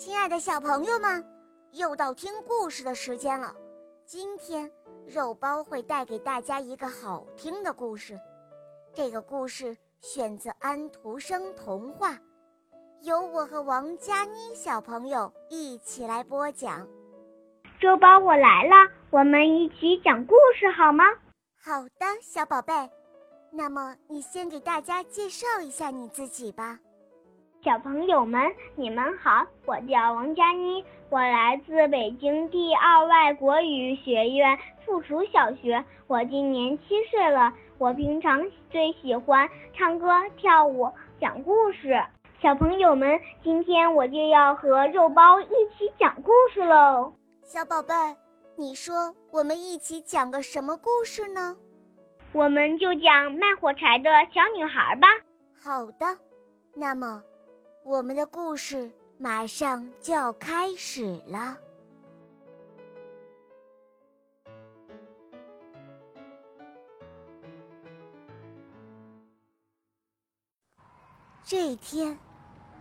亲爱的小朋友们，又到听故事的时间了。今天肉包会带给大家一个好听的故事。这个故事选自安徒生童话，由我和王佳妮小朋友一起来播讲。肉包，我来了，我们一起讲故事好吗？好的，小宝贝。那么你先给大家介绍一下你自己吧。小朋友们，你们好，我叫王佳妮，我来自北京第二外国语学院附属小学，我今年七岁了。我平常最喜欢唱歌、跳舞、讲故事。小朋友们，今天我就要和肉包一起讲故事喽。小宝贝，你说我们一起讲个什么故事呢？我们就讲卖火柴的小女孩吧。好的，那么。我们的故事马上就要开始了。这一天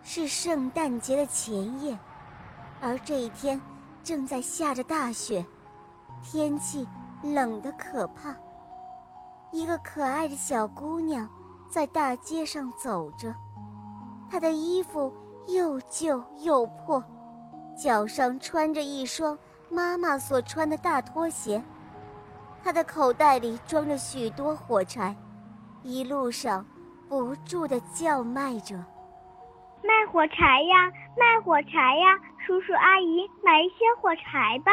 是圣诞节的前夜，而这一天正在下着大雪，天气冷得可怕。一个可爱的小姑娘在大街上走着。他的衣服又旧又破，脚上穿着一双妈妈所穿的大拖鞋。他的口袋里装着许多火柴，一路上不住地叫卖着：“卖火柴呀，卖火柴呀，叔叔阿姨，买一些火柴吧。”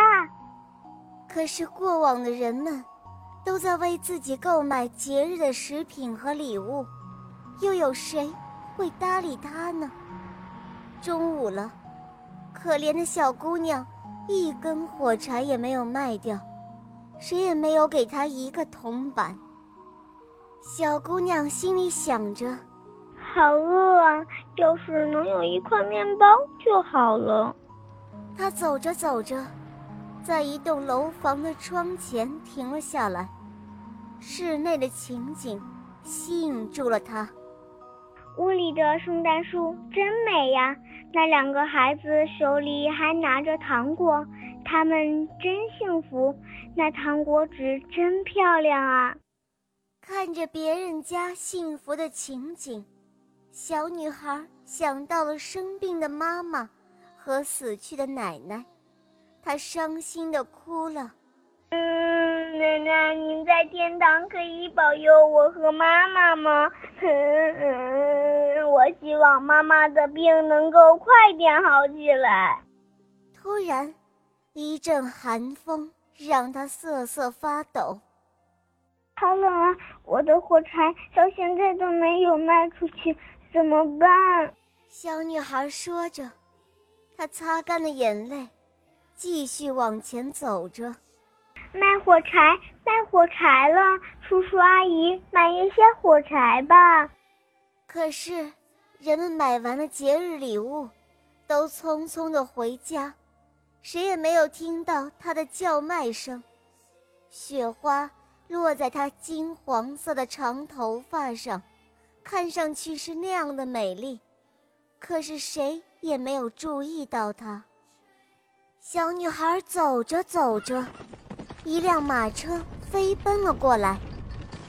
可是过往的人们，都在为自己购买节日的食品和礼物，又有谁？会搭理他呢。中午了，可怜的小姑娘一根火柴也没有卖掉，谁也没有给她一个铜板。小姑娘心里想着：“好饿啊，要是能有一块面包就好了。”她走着走着，在一栋楼房的窗前停了下来，室内的情景吸引住了她。屋里的圣诞树真美呀！那两个孩子手里还拿着糖果，他们真幸福。那糖果纸真漂亮啊！看着别人家幸福的情景，小女孩想到了生病的妈妈和死去的奶奶，她伤心的哭了。嗯，奶奶，您在天堂可以保佑我和妈妈吗？嗯嗯我希望妈妈的病能够快点好起来。突然，一阵寒风让她瑟瑟发抖。好冷啊！我的火柴到现在都没有卖出去，怎么办？小女孩说着，她擦干了眼泪，继续往前走着。卖火柴，卖火柴了！叔叔阿姨，买一些火柴吧。可是，人们买完了节日礼物，都匆匆的回家，谁也没有听到他的叫卖声。雪花落在他金黄色的长头发上，看上去是那样的美丽，可是谁也没有注意到他。小女孩走着走着。一辆马车飞奔了过来，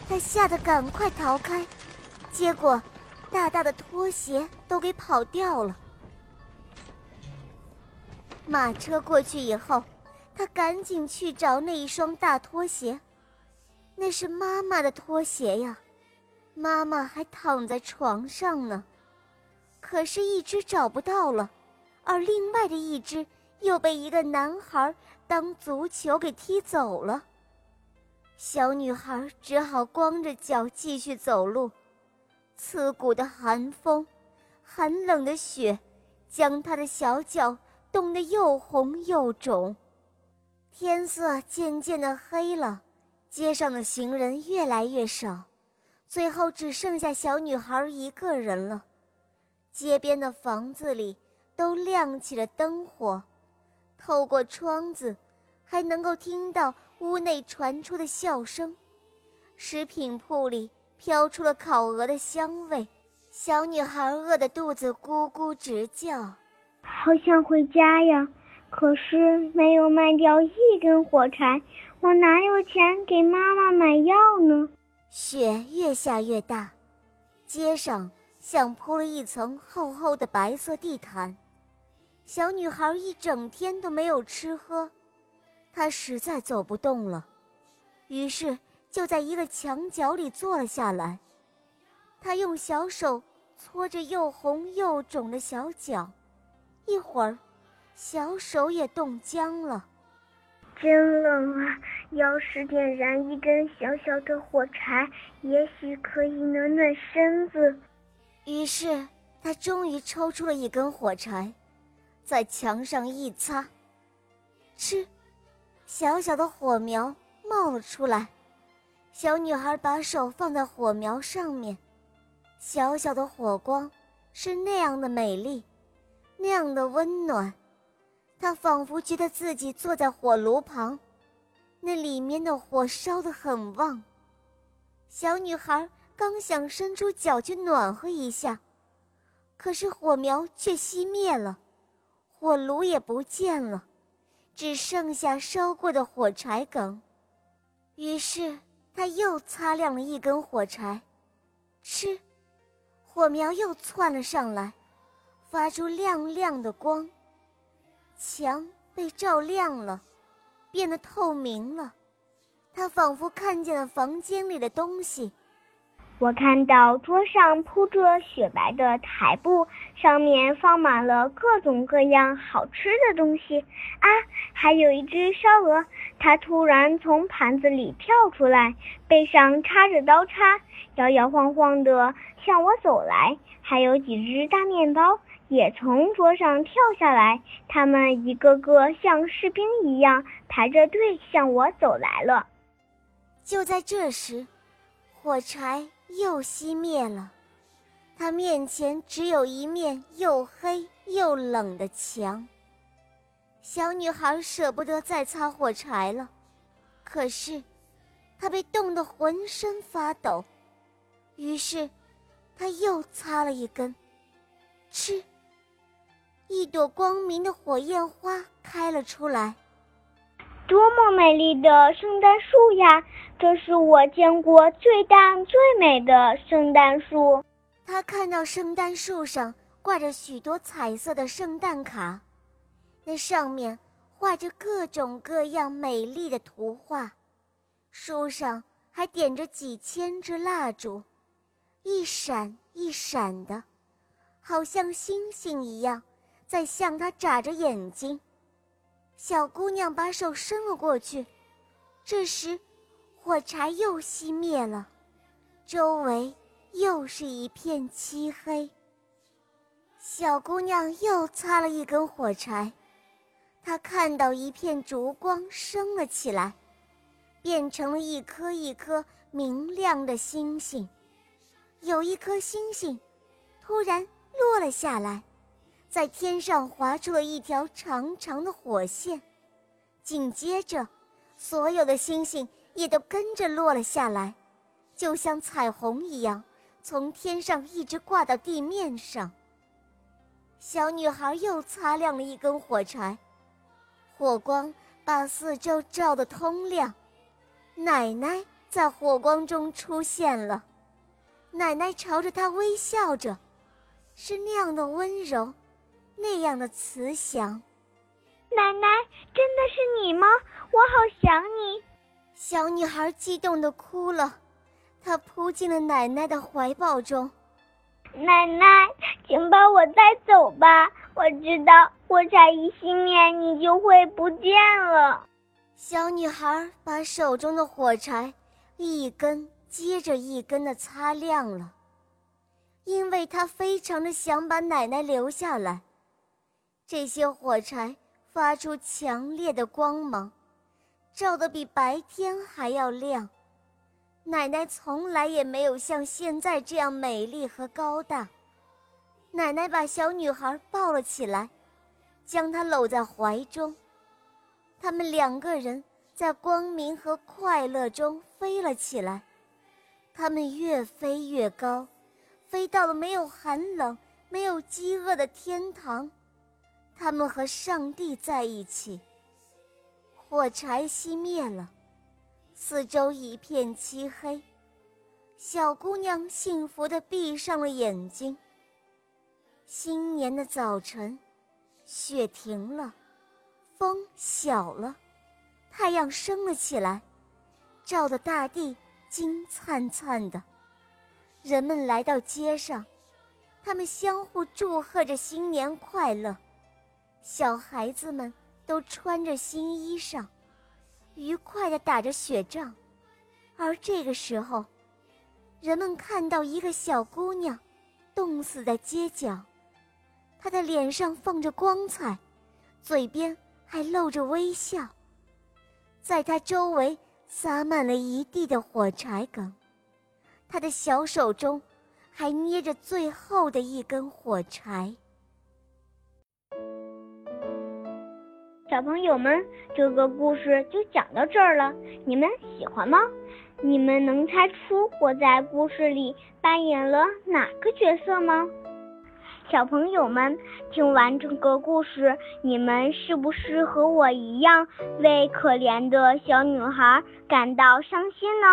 他吓得赶快逃开，结果大大的拖鞋都给跑掉了。马车过去以后，他赶紧去找那一双大拖鞋，那是妈妈的拖鞋呀，妈妈还躺在床上呢，可是，一只找不到了，而另外的一只又被一个男孩。当足球给踢走了，小女孩只好光着脚继续走路。刺骨的寒风，寒冷的雪，将她的小脚冻得又红又肿。天色渐渐的黑了，街上的行人越来越少，最后只剩下小女孩一个人了。街边的房子里都亮起了灯火。透过窗子，还能够听到屋内传出的笑声。食品铺里飘出了烤鹅的香味，小女孩饿得肚子咕咕直叫。好想回家呀，可是没有卖掉一根火柴，我哪有钱给妈妈买药呢？雪越下越大，街上像铺了一层厚厚的白色地毯。小女孩一整天都没有吃喝，她实在走不动了，于是就在一个墙角里坐了下来。她用小手搓着又红又肿的小脚，一会儿，小手也冻僵了。真冷啊！要是点燃一根小小的火柴，也许可以暖暖身子。于是他终于抽出了一根火柴，在墙上一擦，吃，小小的火苗冒了出来。小女孩把手放在火苗上面，小小的火光是那样的美丽，那样的温暖。她仿佛觉得自己坐在火炉旁，那里面的火烧得很旺。小女孩刚想伸出脚去暖和一下，可是火苗却熄灭了，火炉也不见了，只剩下烧过的火柴梗。于是他又擦亮了一根火柴，吃，火苗又窜了上来，发出亮亮的光。墙被照亮了，变得透明了。他仿佛看见了房间里的东西。我看到桌上铺着雪白的台布，上面放满了各种各样好吃的东西。啊，还有一只烧鹅，它突然从盘子里跳出来，背上插着刀叉，摇摇晃晃地向我走来。还有几只大面包。也从桌上跳下来，他们一个个像士兵一样排着队向我走来了。就在这时，火柴又熄灭了，他面前只有一面又黑又冷的墙。小女孩舍不得再擦火柴了，可是她被冻得浑身发抖，于是她又擦了一根，吃。一朵光明的火焰花开了出来，多么美丽的圣诞树呀！这是我见过最大最美的圣诞树。他看到圣诞树上挂着许多彩色的圣诞卡，那上面画着各种各样美丽的图画，树上还点着几千支蜡烛，一闪一闪的，好像星星一样。在向他眨着眼睛，小姑娘把手伸了过去，这时，火柴又熄灭了，周围又是一片漆黑。小姑娘又擦了一根火柴，她看到一片烛光升了起来，变成了一颗一颗明亮的星星，有一颗星星突然落了下来。在天上划出了一条长长的火线，紧接着，所有的星星也都跟着落了下来，就像彩虹一样，从天上一直挂到地面上。小女孩又擦亮了一根火柴，火光把四周照得通亮。奶奶在火光中出现了，奶奶朝着她微笑着，是那样的温柔。那样的慈祥，奶奶，真的是你吗？我好想你。小女孩激动的哭了，她扑进了奶奶的怀抱中。奶奶，请把我带走吧，我知道火柴一熄灭，你就会不见了。小女孩把手中的火柴一根接着一根的擦亮了，因为她非常的想把奶奶留下来。这些火柴发出强烈的光芒，照得比白天还要亮。奶奶从来也没有像现在这样美丽和高大。奶奶把小女孩抱了起来，将她搂在怀中。他们两个人在光明和快乐中飞了起来。他们越飞越高，飞到了没有寒冷、没有饥饿的天堂。他们和上帝在一起。火柴熄灭了，四周一片漆黑。小姑娘幸福地闭上了眼睛。新年的早晨，雪停了，风小了，太阳升了起来，照得大地金灿灿的。人们来到街上，他们相互祝贺着新年快乐。小孩子们都穿着新衣裳，愉快地打着雪仗。而这个时候，人们看到一个小姑娘，冻死在街角，她的脸上放着光彩，嘴边还露着微笑。在她周围撒满了一地的火柴梗，她的小手中还捏着最后的一根火柴。小朋友们，这个故事就讲到这儿了，你们喜欢吗？你们能猜出我在故事里扮演了哪个角色吗？小朋友们，听完这个故事，你们是不是和我一样为可怜的小女孩感到伤心呢？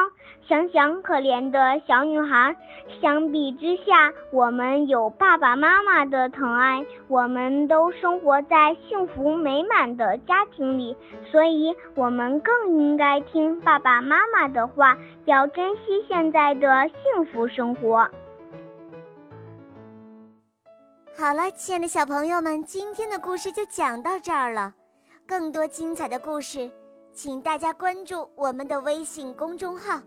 想想可怜的小女孩，相比之下，我们有爸爸妈妈的疼爱，我们都生活在幸福美满的家庭里，所以我们更应该听爸爸妈妈的话，要珍惜现在的幸福生活。好了，亲爱的小朋友们，今天的故事就讲到这儿了。更多精彩的故事，请大家关注我们的微信公众号。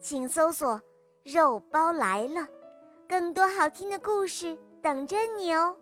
请搜索“肉包来了”，更多好听的故事等着你哦。